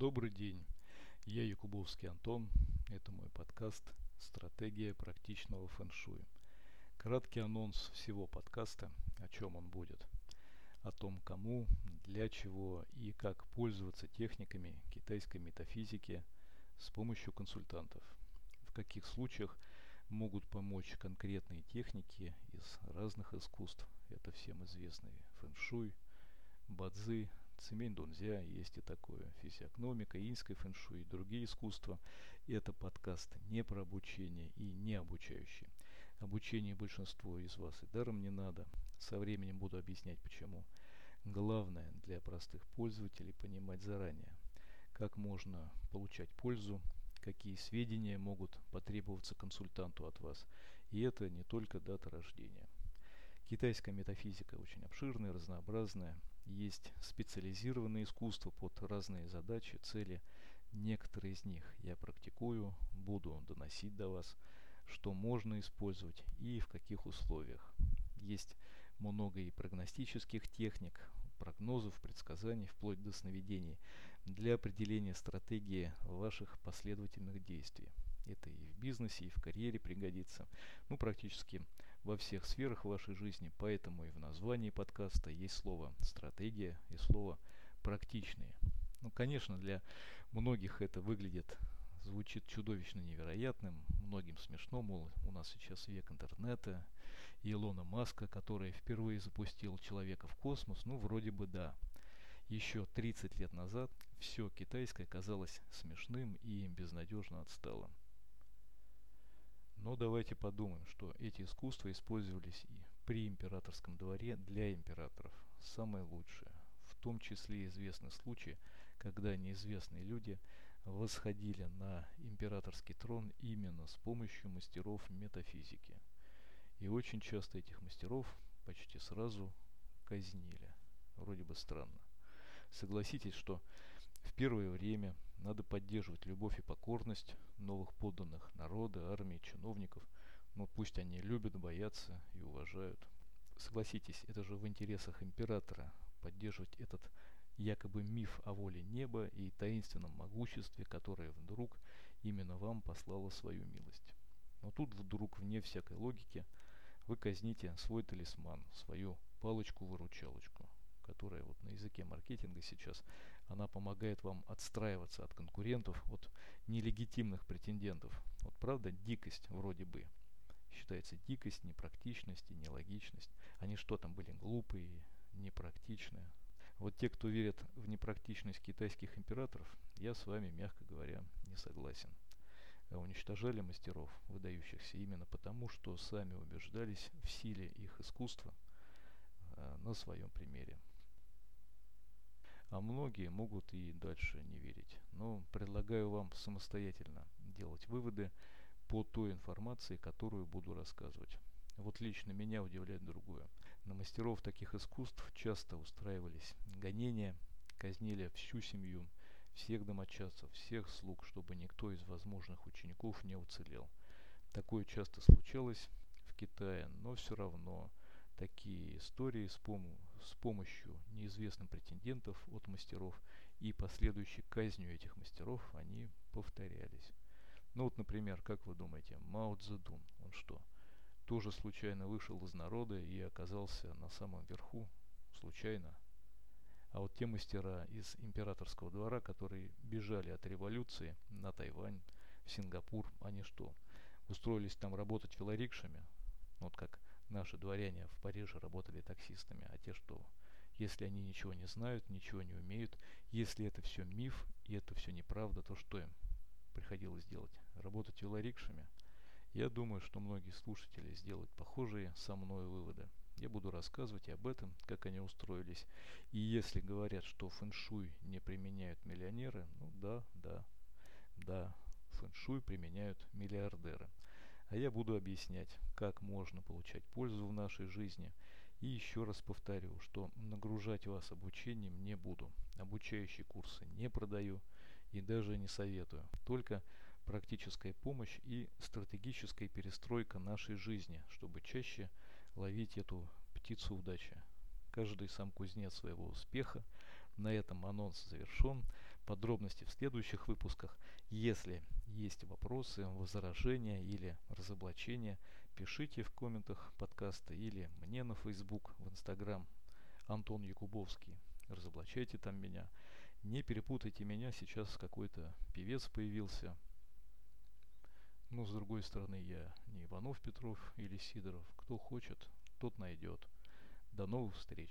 Добрый день, я Якубовский Антон, это мой подкаст «Стратегия практичного фэншуя». Краткий анонс всего подкаста, о чем он будет. О том, кому, для чего и как пользоваться техниками китайской метафизики с помощью консультантов. В каких случаях могут помочь конкретные техники из разных искусств. Это всем известный фэншуй, бадзи, Цемень Дунзя, есть и такое, физиогномика, инская фэншуй и другие искусства. И это подкаст не про обучение и не обучающий. Обучение большинство из вас и даром не надо. Со временем буду объяснять почему. Главное для простых пользователей понимать заранее, как можно получать пользу, какие сведения могут потребоваться консультанту от вас. И это не только дата рождения. Китайская метафизика очень обширная, разнообразная. Есть специализированные искусства под разные задачи, цели. Некоторые из них я практикую, буду доносить до вас, что можно использовать и в каких условиях. Есть много и прогностических техник, прогнозов, предсказаний, вплоть до сновидений, для определения стратегии ваших последовательных действий. Это и в бизнесе, и в карьере пригодится. Ну, практически во всех сферах вашей жизни, поэтому и в названии подкаста есть слово «стратегия» и слово «практичные». Ну, конечно, для многих это выглядит, звучит чудовищно невероятным, многим смешно, мол, у нас сейчас век интернета, Илона Маска, который впервые запустил человека в космос, ну, вроде бы да. Еще 30 лет назад все китайское казалось смешным и безнадежно отсталым. Но давайте подумаем, что эти искусства использовались и при императорском дворе для императоров. Самое лучшее. В том числе известны случаи, когда неизвестные люди восходили на императорский трон именно с помощью мастеров метафизики. И очень часто этих мастеров почти сразу казнили. Вроде бы странно. Согласитесь, что в первое время надо поддерживать любовь и покорность новых подданных народа, армии, чиновников. Но пусть они любят, боятся и уважают. Согласитесь, это же в интересах императора поддерживать этот якобы миф о воле неба и таинственном могуществе, которое вдруг именно вам послало свою милость. Но тут вдруг, вне всякой логики, вы казните свой талисман, свою палочку-выручалочку которая вот на языке маркетинга сейчас, она помогает вам отстраиваться от конкурентов, от нелегитимных претендентов. Вот правда, дикость вроде бы. Считается дикость, непрактичность и нелогичность. Они что там были, глупые, непрактичные. Вот те, кто верит в непрактичность китайских императоров, я с вами, мягко говоря, не согласен. А уничтожали мастеров, выдающихся именно потому, что сами убеждались в силе их искусства э, на своем примере. А многие могут и дальше не верить. Но предлагаю вам самостоятельно делать выводы по той информации, которую буду рассказывать. Вот лично меня удивляет другое. На мастеров таких искусств часто устраивались гонения, казнили всю семью, всех домочадцев, всех слуг, чтобы никто из возможных учеников не уцелел. Такое часто случалось в Китае, но все равно такие истории с, пом с помощью неизвестных претендентов от мастеров и последующей казнью этих мастеров, они повторялись. Ну вот, например, как вы думаете, Мао Цзэдун, он что, тоже случайно вышел из народа и оказался на самом верху? Случайно? А вот те мастера из императорского двора, которые бежали от революции на Тайвань, в Сингапур, они что, устроились там работать велорикшами? Вот как наши дворяне в Париже работали таксистами, а те, что если они ничего не знают, ничего не умеют, если это все миф и это все неправда, то что им приходилось делать? Работать велорикшами? Я думаю, что многие слушатели сделают похожие со мной выводы. Я буду рассказывать об этом, как они устроились. И если говорят, что фэншуй не применяют миллионеры, ну да, да, да, фэншуй применяют миллиардеры. А я буду объяснять, как можно получать пользу в нашей жизни. И еще раз повторю, что нагружать вас обучением не буду. Обучающие курсы не продаю и даже не советую. Только практическая помощь и стратегическая перестройка нашей жизни, чтобы чаще ловить эту птицу удачи. Каждый сам кузнец своего успеха. На этом анонс завершен. Подробности в следующих выпусках. Если есть вопросы, возражения или разоблачения, пишите в комментах подкаста или мне на Facebook, в Instagram Антон Якубовский. Разоблачайте там меня. Не перепутайте меня, сейчас какой-то певец появился. Но с другой стороны, я не Иванов, Петров или Сидоров. Кто хочет, тот найдет. До новых встреч!